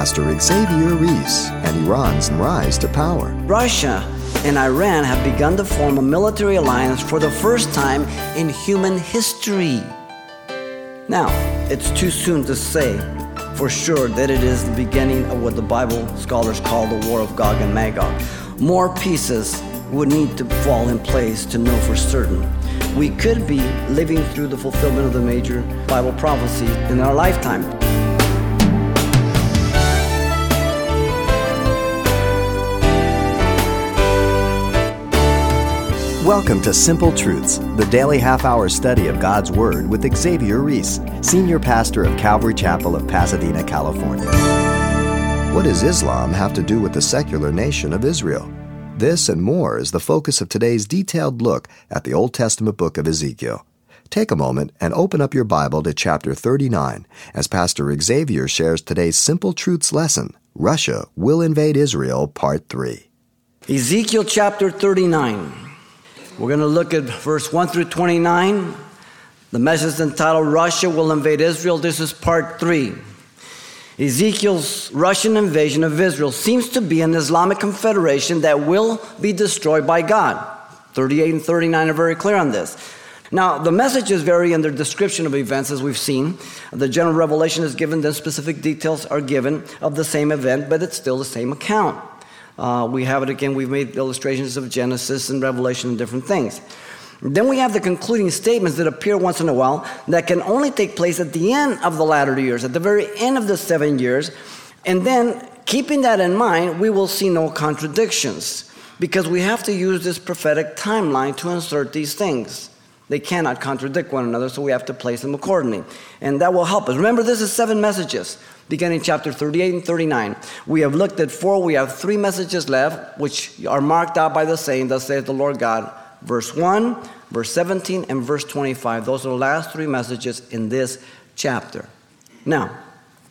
Pastor Xavier Reese and Iran's rise to power. Russia and Iran have begun to form a military alliance for the first time in human history. Now, it's too soon to say for sure that it is the beginning of what the Bible scholars call the War of Gog and Magog. More pieces would need to fall in place to know for certain. We could be living through the fulfillment of the major Bible prophecy in our lifetime. Welcome to Simple Truths, the daily half hour study of God's Word with Xavier Reese, Senior Pastor of Calvary Chapel of Pasadena, California. What does Islam have to do with the secular nation of Israel? This and more is the focus of today's detailed look at the Old Testament book of Ezekiel. Take a moment and open up your Bible to chapter 39 as Pastor Xavier shares today's Simple Truths lesson Russia Will Invade Israel, Part 3. Ezekiel chapter 39. We're going to look at verse 1 through 29. The message is entitled Russia Will Invade Israel. This is part 3. Ezekiel's Russian invasion of Israel seems to be an Islamic confederation that will be destroyed by God. 38 and 39 are very clear on this. Now, the messages vary in their description of events as we've seen. The general revelation is given, then specific details are given of the same event, but it's still the same account. Uh, we have it again, we've made illustrations of Genesis and Revelation and different things. Then we have the concluding statements that appear once in a while that can only take place at the end of the latter years, at the very end of the seven years. And then, keeping that in mind, we will see no contradictions because we have to use this prophetic timeline to insert these things. They cannot contradict one another, so we have to place them accordingly. And that will help us. Remember, this is seven messages beginning chapter 38 and 39. We have looked at four, we have three messages left, which are marked out by the saying, Thus saith the Lord God. Verse 1, verse 17, and verse 25. Those are the last three messages in this chapter. Now,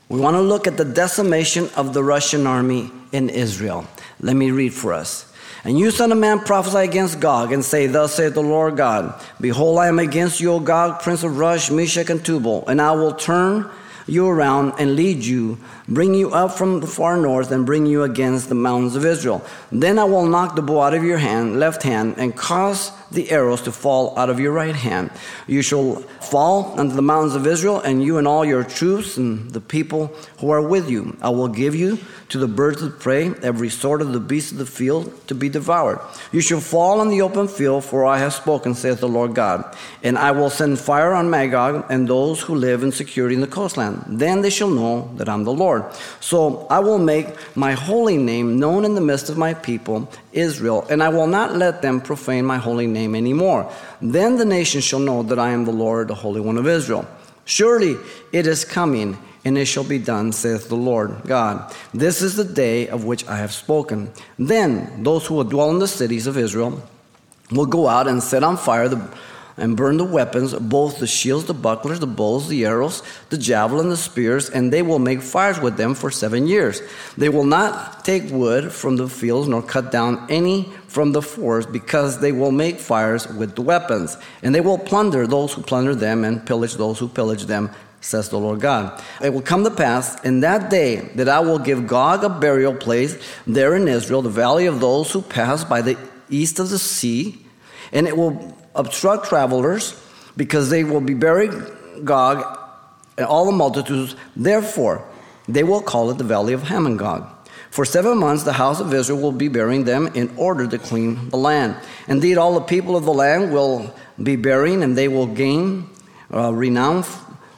we want to look at the decimation of the Russian army in Israel. Let me read for us. And you, son of man, prophesy against Gog, and say, Thus saith the Lord God Behold, I am against you, O Gog, prince of Rosh, Meshech, and Tubal, and I will turn you around and lead you, bring you up from the far north and bring you against the mountains of Israel. Then I will knock the bow out of your hand, left hand, and cause the arrows to fall out of your right hand. You shall fall unto the mountains of Israel, and you and all your troops and the people who are with you. I will give you to the birds of prey, every sort of the beasts of the field to be devoured. You shall fall on the open field, for I have spoken, saith the Lord God. And I will send fire on Magog and those who live in security in the coastland. Then they shall know that I'm the Lord. So I will make my holy name known in the midst of my people, Israel, and I will not let them profane my holy name anymore. Then the nations shall know that I am the Lord, the Holy One of Israel. Surely it is coming, and it shall be done, saith the Lord God. This is the day of which I have spoken. Then those who will dwell in the cities of Israel will go out and set on fire the and burn the weapons, both the shields, the bucklers, the bows, the arrows, the javelin, the spears, and they will make fires with them for seven years. They will not take wood from the fields, nor cut down any from the forest, because they will make fires with the weapons. And they will plunder those who plunder them, and pillage those who pillage them, says the Lord God. It will come to pass in that day that I will give Gog a burial place there in Israel, the valley of those who pass by the east of the sea, and it will obstruct travelers because they will be buried Gog and all the multitudes. Therefore, they will call it the valley of Hamon-Gog. For seven months, the house of Israel will be burying them in order to clean the land. Indeed, all the people of the land will be burying, and they will gain uh, renown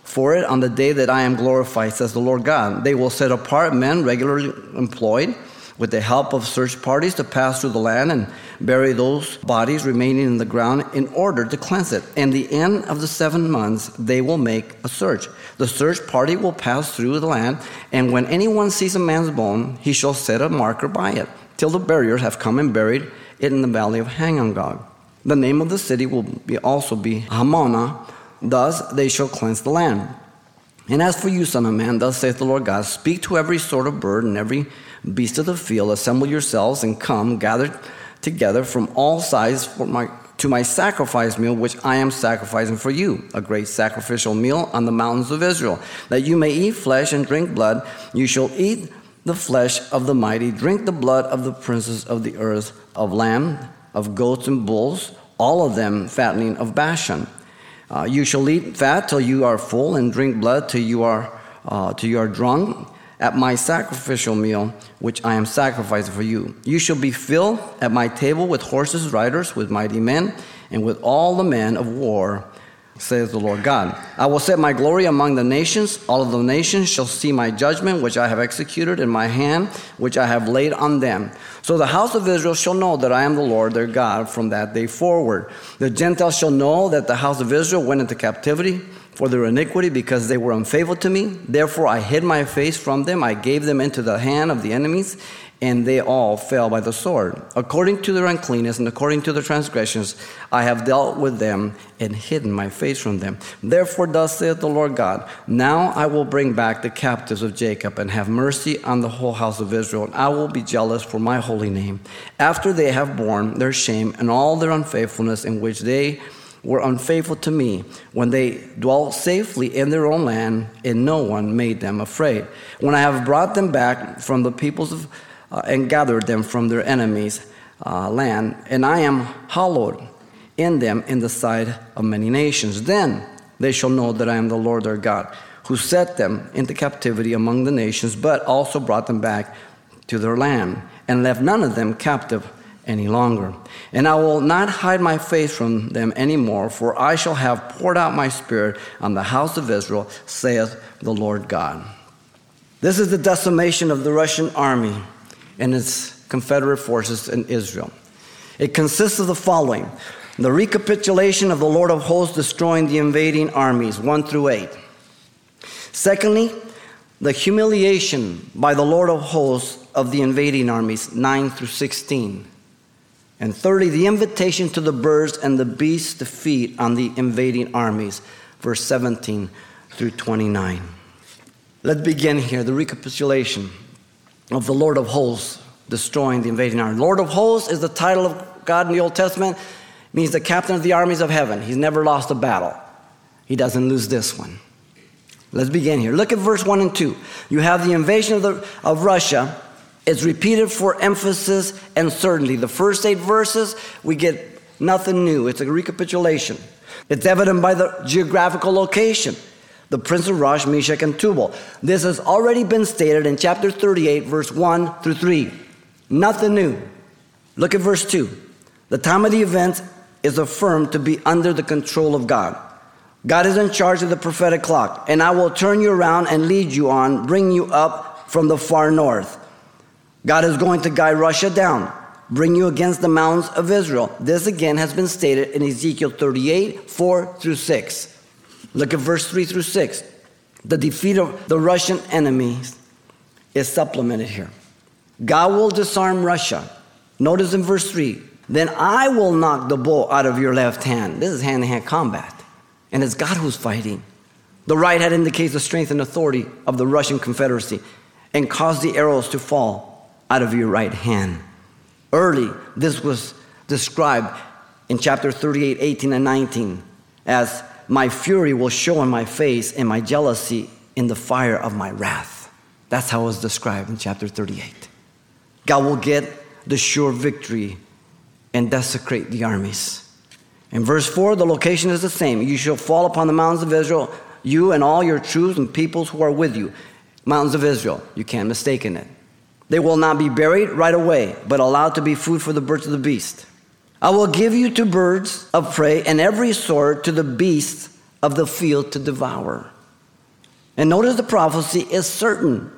for it on the day that I am glorified, says the Lord God. They will set apart men regularly employed with the help of search parties to pass through the land and bury those bodies remaining in the ground in order to cleanse it. And the end of the seven months, they will make a search. The search party will pass through the land, and when anyone sees a man's bone, he shall set a marker by it, till the buriers have come and buried it in the valley of Hamon-Gog. The name of the city will be also be Hamonah. Thus they shall cleanse the land. And as for you, son of man, thus saith the Lord God, speak to every sort of bird and every beast of the field, assemble yourselves and come, gather together from all sides my, to my sacrifice meal, which I am sacrificing for you, a great sacrificial meal on the mountains of Israel, that you may eat flesh and drink blood. You shall eat the flesh of the mighty, drink the blood of the princes of the earth, of lamb, of goats and bulls, all of them fattening of Bashan. Uh, you shall eat fat till you are full, and drink blood till you are uh, till you are drunk. At my sacrificial meal, which I am sacrificing for you, you shall be filled at my table with horses, riders, with mighty men, and with all the men of war says the Lord God. I will set my glory among the nations. All of the nations shall see my judgment, which I have executed in my hand, which I have laid on them. So the house of Israel shall know that I am the Lord their God from that day forward. The Gentiles shall know that the house of Israel went into captivity for their iniquity because they were unfaithful to me. Therefore I hid my face from them. I gave them into the hand of the enemies and they all fell by the sword. According to their uncleanness and according to their transgressions, I have dealt with them and hidden my face from them. Therefore, thus saith the Lord God Now I will bring back the captives of Jacob and have mercy on the whole house of Israel, and I will be jealous for my holy name. After they have borne their shame and all their unfaithfulness in which they were unfaithful to me when they dwelt safely in their own land, and no one made them afraid. When I have brought them back from the peoples of uh, and gathered them from their enemies' uh, land, and I am hallowed in them in the sight of many nations. Then they shall know that I am the Lord their God, who set them into captivity among the nations, but also brought them back to their land, and left none of them captive any longer. And I will not hide my face from them any more, for I shall have poured out my spirit on the house of Israel, saith the Lord God. This is the decimation of the Russian army and its Confederate forces in Israel. It consists of the following the recapitulation of the Lord of hosts destroying the invading armies, 1 through 8. Secondly, the humiliation by the Lord of hosts of the invading armies, 9 through 16. And thirdly, the invitation to the birds and the beasts to feed on the invading armies, verse 17 through 29. Let's begin here the recapitulation of the Lord of hosts destroying the invading army. Lord of hosts is the title of God in the Old Testament, it means the captain of the armies of heaven. He's never lost a battle, he doesn't lose this one. Let's begin here. Look at verse 1 and 2. You have the invasion of, the, of Russia. It's repeated for emphasis and certainty. The first eight verses, we get nothing new. It's a recapitulation. It's evident by the geographical location the prince of Rosh, Meshech, and Tubal. This has already been stated in chapter 38, verse 1 through 3. Nothing new. Look at verse 2. The time of the event is affirmed to be under the control of God. God is in charge of the prophetic clock, and I will turn you around and lead you on, bring you up from the far north. God is going to guide Russia down, bring you against the mountains of Israel. This again has been stated in Ezekiel 38, 4 through 6. Look at verse 3 through 6. The defeat of the Russian enemies is supplemented here. God will disarm Russia. Notice in verse 3 then I will knock the bow out of your left hand. This is hand to hand combat. And it's God who's fighting. The right hand indicates the strength and authority of the Russian Confederacy and cause the arrows to fall out of your right hand. Early, this was described in chapter 38, 18, and 19 as my fury will show in my face and my jealousy in the fire of my wrath. That's how it was described in chapter 38. God will get the sure victory and desecrate the armies. In verse 4, the location is the same. You shall fall upon the mountains of Israel, you and all your troops and peoples who are with you. Mountains of Israel, you can't mistake in it. They will not be buried right away, but allowed to be food for the birds of the beast. I will give you to birds of prey and every sort to the beasts of the field to devour. And notice the prophecy is certain.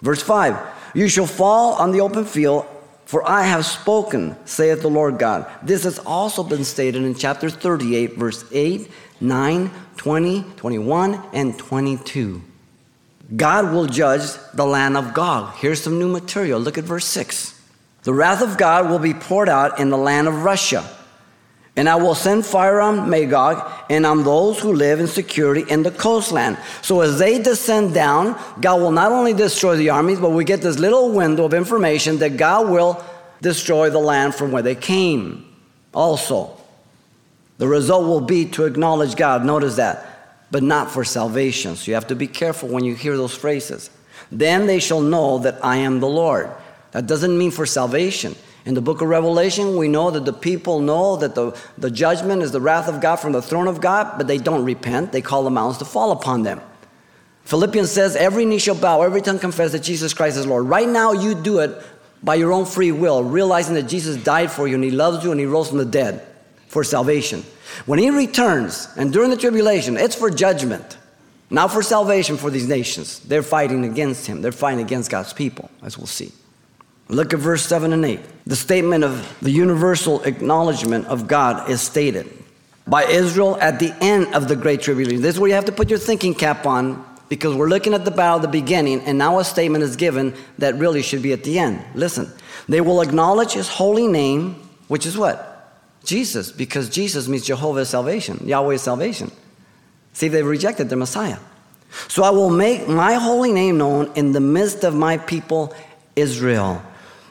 Verse 5 You shall fall on the open field, for I have spoken, saith the Lord God. This has also been stated in chapter 38, verse 8, 9, 20, 21, and 22. God will judge the land of Gog. Here's some new material. Look at verse 6. The wrath of God will be poured out in the land of Russia. And I will send fire on Magog and on those who live in security in the coastland. So as they descend down, God will not only destroy the armies, but we get this little window of information that God will destroy the land from where they came. Also, the result will be to acknowledge God. Notice that, but not for salvation. So you have to be careful when you hear those phrases. Then they shall know that I am the Lord. That doesn't mean for salvation. In the book of Revelation, we know that the people know that the, the judgment is the wrath of God from the throne of God, but they don't repent. They call the mountains to fall upon them. Philippians says, Every knee shall bow, every tongue confess that Jesus Christ is Lord. Right now, you do it by your own free will, realizing that Jesus died for you and He loves you and He rose from the dead for salvation. When He returns, and during the tribulation, it's for judgment, not for salvation for these nations. They're fighting against Him, they're fighting against God's people, as we'll see. Look at verse 7 and 8. The statement of the universal acknowledgement of God is stated by Israel at the end of the Great Tribulation. This is where you have to put your thinking cap on because we're looking at the battle at the beginning, and now a statement is given that really should be at the end. Listen, they will acknowledge his holy name, which is what? Jesus, because Jesus means Jehovah's salvation, Yahweh's salvation. See, they rejected the Messiah. So I will make my holy name known in the midst of my people, Israel.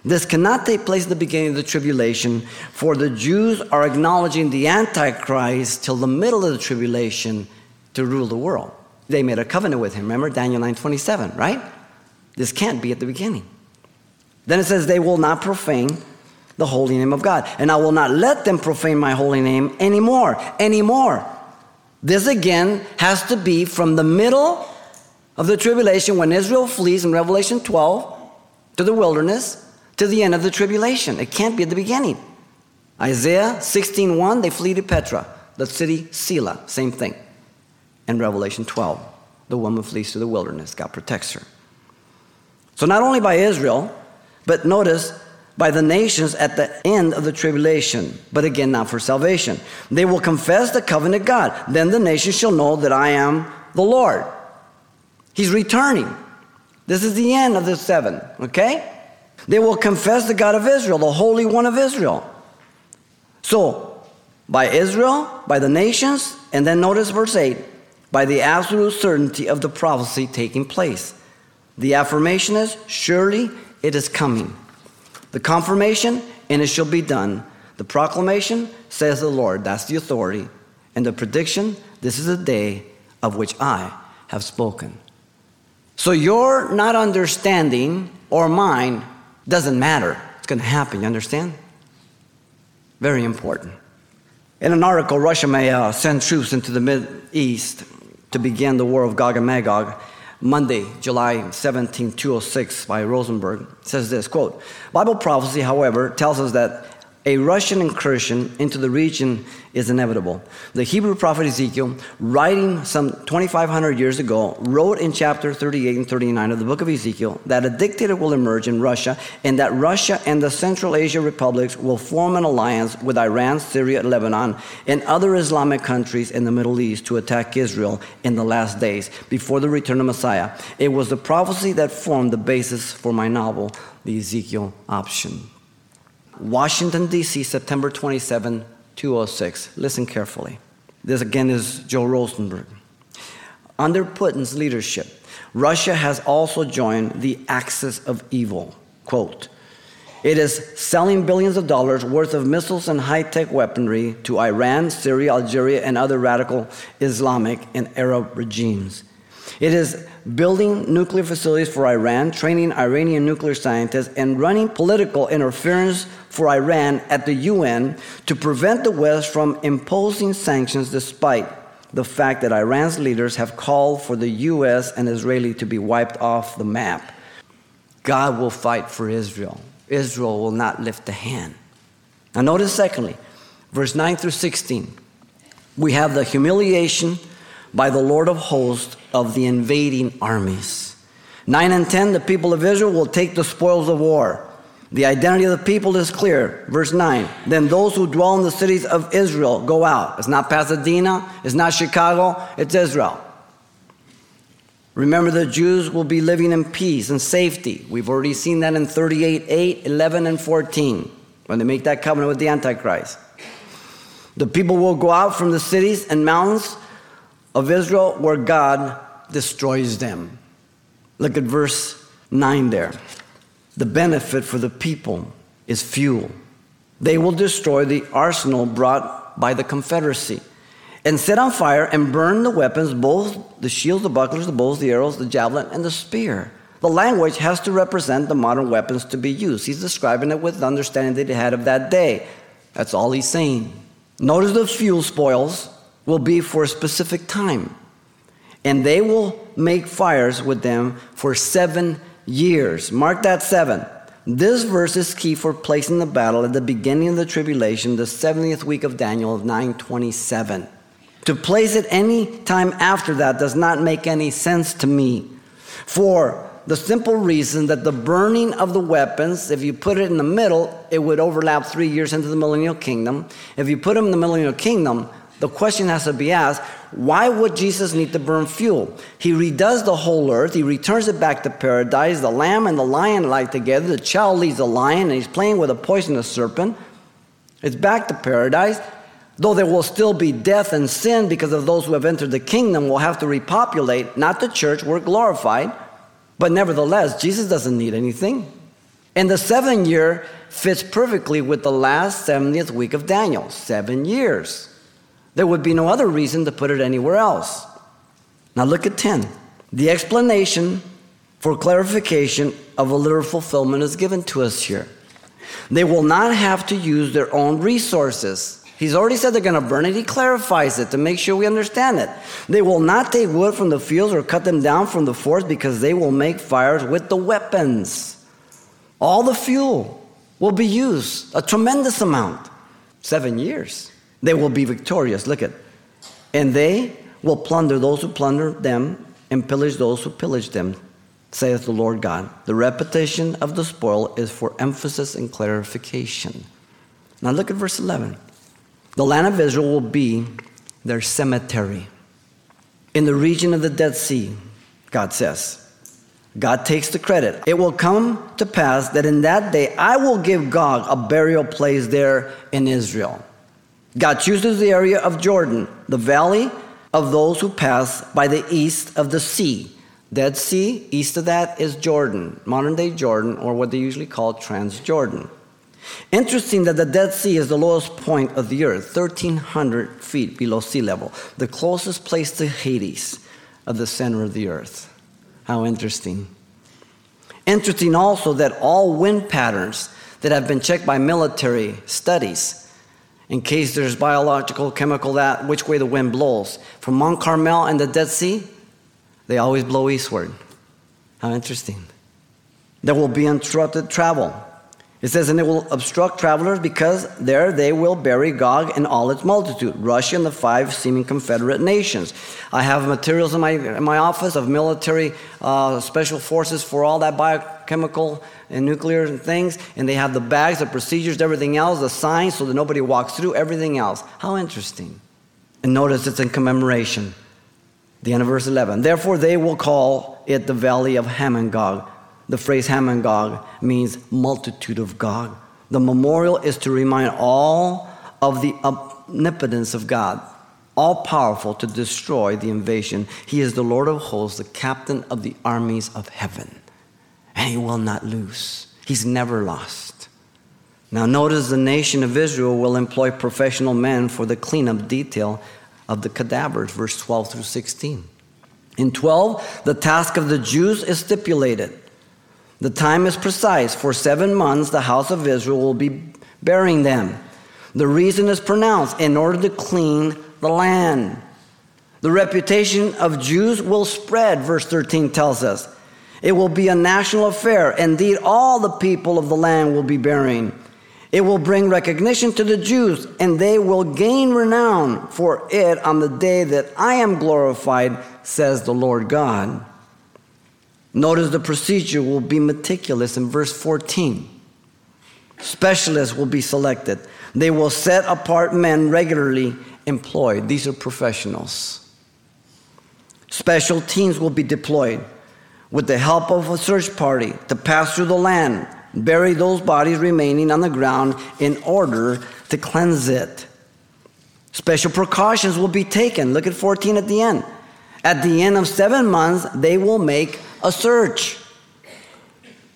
This cannot take place at the beginning of the tribulation, for the Jews are acknowledging the Antichrist till the middle of the tribulation to rule the world. They made a covenant with him. Remember Daniel 9:27, right? This can't be at the beginning. Then it says they will not profane the holy name of God, and I will not let them profane my holy name anymore, anymore. This again has to be from the middle of the tribulation when Israel flees in Revelation 12 to the wilderness to the end of the tribulation. It can't be at the beginning. Isaiah 16:1 they flee to Petra, the city Selah, same thing and Revelation 12. The woman flees to the wilderness, God protects her. So, not only by Israel, but notice by the nations at the end of the tribulation, but again, not for salvation. They will confess the covenant God. Then the nations shall know that I am the Lord. He's returning. This is the end of the seven, okay? They will confess the God of Israel, the Holy One of Israel. So, by Israel, by the nations, and then notice verse 8 by the absolute certainty of the prophecy taking place. The affirmation is, Surely it is coming. The confirmation, and it shall be done. The proclamation, says the Lord, that's the authority. And the prediction, this is the day of which I have spoken. So your not understanding or mine doesn't matter. It's going to happen, you understand? Very important. In an article, Russia may uh, send troops into the Mid East to begin the war of Gog and Magog. Monday, July 17, 206 by Rosenberg says this quote, Bible prophecy, however, tells us that a Russian incursion into the region is inevitable. The Hebrew prophet Ezekiel, writing some 2,500 years ago, wrote in chapter 38 and 39 of the book of Ezekiel that a dictator will emerge in Russia and that Russia and the Central Asia republics will form an alliance with Iran, Syria, Lebanon, and other Islamic countries in the Middle East to attack Israel in the last days before the return of Messiah. It was the prophecy that formed the basis for my novel, The Ezekiel Option. Washington, D.C., September 27, 2006. Listen carefully. This again is Joel Rosenberg. Under Putin's leadership, Russia has also joined the axis of evil. Quote, it is selling billions of dollars worth of missiles and high tech weaponry to Iran, Syria, Algeria, and other radical Islamic and Arab regimes. It is building nuclear facilities for Iran, training Iranian nuclear scientists, and running political interference for Iran at the UN to prevent the West from imposing sanctions despite the fact that Iran's leaders have called for the US and Israeli to be wiped off the map. God will fight for Israel. Israel will not lift a hand. Now, notice, secondly, verse 9 through 16. We have the humiliation by the Lord of hosts of the invading armies. 9 and 10, the people of Israel will take the spoils of war. The identity of the people is clear. Verse 9. Then those who dwell in the cities of Israel go out. It's not Pasadena, it's not Chicago, it's Israel. Remember, the Jews will be living in peace and safety. We've already seen that in 38, 8, 11, and 14 when they make that covenant with the Antichrist. The people will go out from the cities and mountains of Israel where God destroys them. Look at verse 9 there. The benefit for the people is fuel. They will destroy the arsenal brought by the Confederacy and set on fire and burn the weapons, both the shields, the bucklers, the bows, the arrows, the javelin, and the spear. The language has to represent the modern weapons to be used. He's describing it with the understanding that he had of that day. That's all he's saying. Notice the fuel spoils will be for a specific time, and they will make fires with them for seven years. Mark that seven. This verse is key for placing the battle at the beginning of the tribulation, the 70th week of Daniel of 927. To place it any time after that does not make any sense to me. For the simple reason that the burning of the weapons, if you put it in the middle, it would overlap three years into the millennial kingdom. If you put them in the millennial kingdom, the question has to be asked why would Jesus need to burn fuel? He redoes the whole earth, he returns it back to paradise. The lamb and the lion lie together. The child leads the lion, and he's playing with a poisonous serpent. It's back to paradise. Though there will still be death and sin because of those who have entered the kingdom, will have to repopulate, not the church, we're glorified. But nevertheless, Jesus doesn't need anything. And the seven year fits perfectly with the last 70th week of Daniel seven years. There would be no other reason to put it anywhere else. Now look at 10. The explanation for clarification of a literal fulfillment is given to us here. They will not have to use their own resources. He's already said they're going to burn it. He clarifies it to make sure we understand it. They will not take wood from the fields or cut them down from the forests because they will make fires with the weapons. All the fuel will be used, a tremendous amount. Seven years. They will be victorious. Look at And they will plunder those who plunder them and pillage those who pillage them, saith the Lord God. The repetition of the spoil is for emphasis and clarification. Now look at verse 11. The land of Israel will be their cemetery. In the region of the Dead Sea, God says. God takes the credit. It will come to pass that in that day I will give Gog a burial place there in Israel. God chooses the area of Jordan, the valley of those who pass by the east of the sea. Dead Sea, east of that is Jordan, modern day Jordan, or what they usually call Transjordan. Interesting that the Dead Sea is the lowest point of the earth, 1,300 feet below sea level, the closest place to Hades of the center of the earth. How interesting. Interesting also that all wind patterns that have been checked by military studies, in case there's biological, chemical, that which way the wind blows, from Mount Carmel and the Dead Sea, they always blow eastward. How interesting. There will be interrupted travel it says, and it will obstruct travelers because there they will bury Gog and all its multitude, Russia and the five seeming confederate nations. I have materials in my, in my office of military uh, special forces for all that biochemical and nuclear and things, and they have the bags, the procedures, everything else, the signs so that nobody walks through, everything else. How interesting. And notice it's in commemoration. The end of verse 11. Therefore, they will call it the valley of Hamon-Gog the phrase Hamon-Gog means multitude of Gog. The memorial is to remind all of the omnipotence of God, all powerful to destroy the invasion. He is the Lord of hosts, the captain of the armies of heaven, and he will not lose. He's never lost. Now, notice the nation of Israel will employ professional men for the cleanup detail of the cadavers, verse 12 through 16. In 12, the task of the Jews is stipulated. The time is precise. For seven months, the house of Israel will be burying them. The reason is pronounced in order to clean the land. The reputation of Jews will spread, verse 13 tells us. It will be a national affair. Indeed, all the people of the land will be burying. It will bring recognition to the Jews, and they will gain renown for it on the day that I am glorified, says the Lord God. Notice the procedure will be meticulous in verse 14. Specialists will be selected. They will set apart men regularly employed. These are professionals. Special teams will be deployed with the help of a search party to pass through the land, bury those bodies remaining on the ground in order to cleanse it. Special precautions will be taken. Look at 14 at the end. At the end of seven months, they will make a search.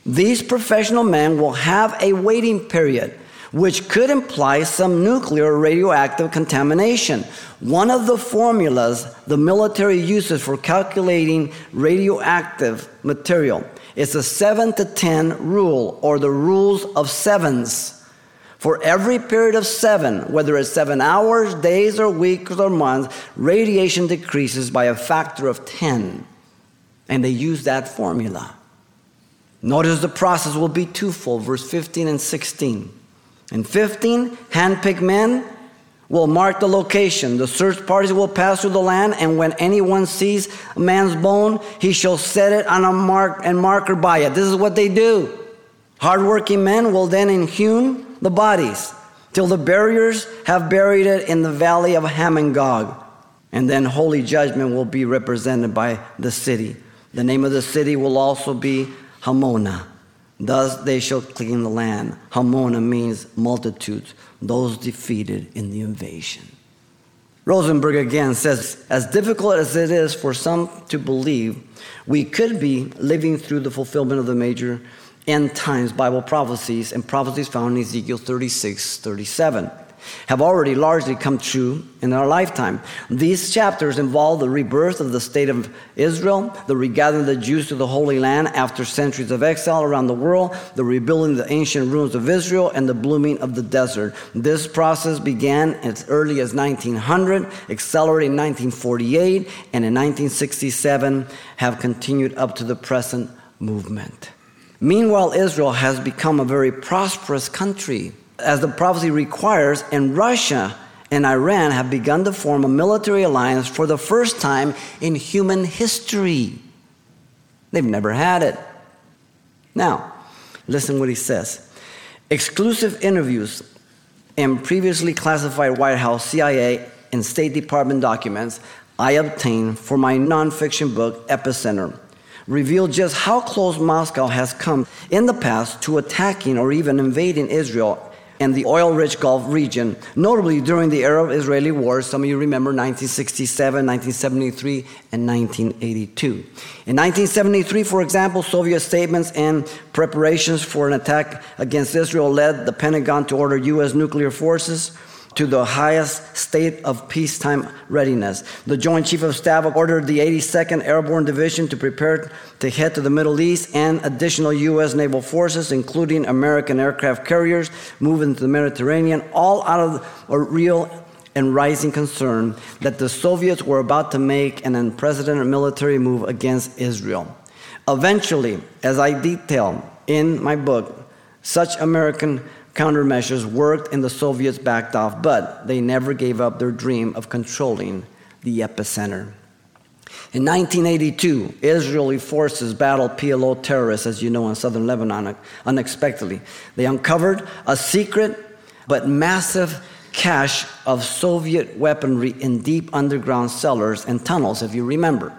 These professional men will have a waiting period which could imply some nuclear radioactive contamination. One of the formulas the military uses for calculating radioactive material is the 7 to 10 rule, or the rules of sevens. For every period of seven, whether it's seven hours, days, or weeks, or months, radiation decreases by a factor of 10. And they use that formula. Notice the process will be twofold, verse 15 and 16. In 15, handpicked men will mark the location. The search parties will pass through the land, and when anyone sees a man's bone, he shall set it on a mark and marker by it. This is what they do. Hardworking men will then inhume the bodies till the buriers have buried it in the valley of Hamon-Gog. And then holy judgment will be represented by the city. The name of the city will also be Hamonah. Thus they shall clean the land. Hamonah means multitudes, those defeated in the invasion. Rosenberg again says, as difficult as it is for some to believe, we could be living through the fulfillment of the major end times Bible prophecies and prophecies found in Ezekiel 36, 37 have already largely come true in our lifetime. These chapters involve the rebirth of the state of Israel, the regathering of the Jews to the Holy Land after centuries of exile around the world, the rebuilding of the ancient ruins of Israel, and the blooming of the desert. This process began as early as 1900, accelerated in 1948, and in 1967 have continued up to the present movement. Meanwhile, Israel has become a very prosperous country as the prophecy requires, and Russia and Iran have begun to form a military alliance for the first time in human history. They've never had it. Now, listen what he says. Exclusive interviews and previously classified White House, CIA, and State Department documents I obtained for my nonfiction book, Epicenter, reveal just how close Moscow has come in the past to attacking or even invading Israel and the oil rich Gulf region, notably during the Arab Israeli wars. Some of you remember 1967, 1973, and 1982. In 1973, for example, Soviet statements and preparations for an attack against Israel led the Pentagon to order U.S. nuclear forces to the highest state of peacetime readiness. The Joint Chief of Staff ordered the 82nd Airborne Division to prepare to head to the Middle East and additional U.S. naval forces, including American aircraft carriers, move into the Mediterranean, all out of a real and rising concern that the Soviets were about to make an unprecedented military move against Israel. Eventually, as I detail in my book, such American countermeasures worked and the Soviets backed off, but they never gave up their dream of controlling the epicenter. In 1982, Israeli forces battled PLO terrorists, as you know, in southern Lebanon unexpectedly. They uncovered a secret but massive cache of Soviet weaponry in deep underground cellars and tunnels, if you remember.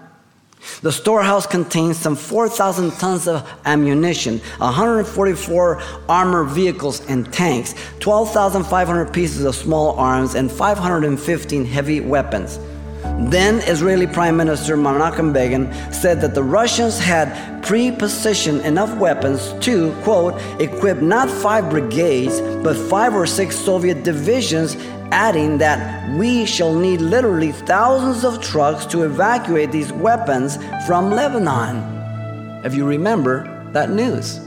The storehouse contains some 4,000 tons of ammunition, 144 armored vehicles and tanks, 12,500 pieces of small arms, and 515 heavy weapons. Then Israeli Prime Minister Menachem Begin said that the Russians had pre-positioned enough weapons to, quote, equip not five brigades, but five or six Soviet divisions adding that we shall need literally thousands of trucks to evacuate these weapons from Lebanon. If you remember that news.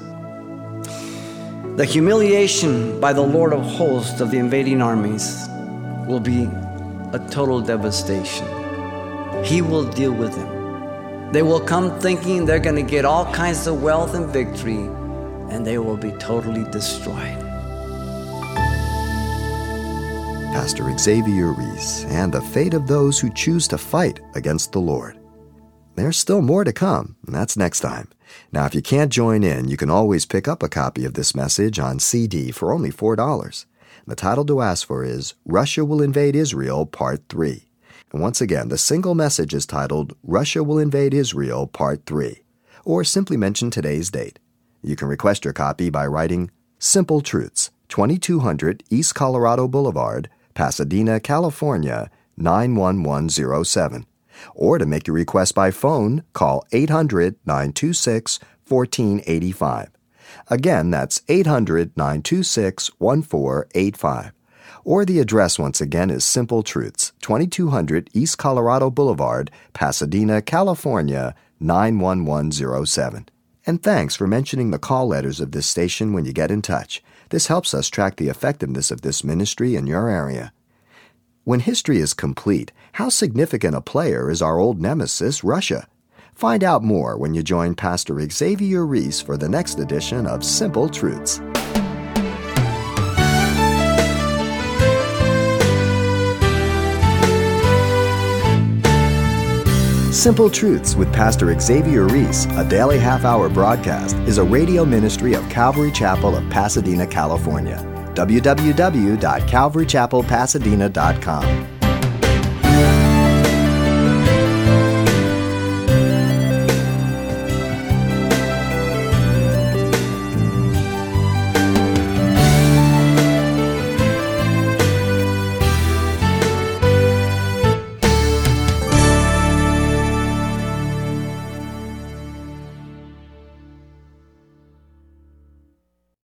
The humiliation by the Lord of hosts of the invading armies will be a total devastation. He will deal with them. They will come thinking they're going to get all kinds of wealth and victory, and they will be totally destroyed. Pastor Xavier Reese, and the fate of those who choose to fight against the Lord. There's still more to come, and that's next time. Now, if you can't join in, you can always pick up a copy of this message on CD for only $4. The title to ask for is Russia Will Invade Israel, Part 3. And once again, the single message is titled Russia Will Invade Israel, Part 3, or simply mention today's date. You can request your copy by writing Simple Truths, 2200 East Colorado Boulevard, Pasadena, California 91107. Or to make your request by phone, call 800 926 1485. Again, that's 800 926 1485. Or the address once again is Simple Truths, 2200 East Colorado Boulevard, Pasadena, California, 91107. And thanks for mentioning the call letters of this station when you get in touch. This helps us track the effectiveness of this ministry in your area. When history is complete, how significant a player is our old nemesis, Russia? Find out more when you join Pastor Xavier Reese for the next edition of Simple Truths. Simple Truths with Pastor Xavier Reese, a daily half hour broadcast, is a radio ministry of Calvary Chapel of Pasadena, California. www.calvarychapelpasadena.com.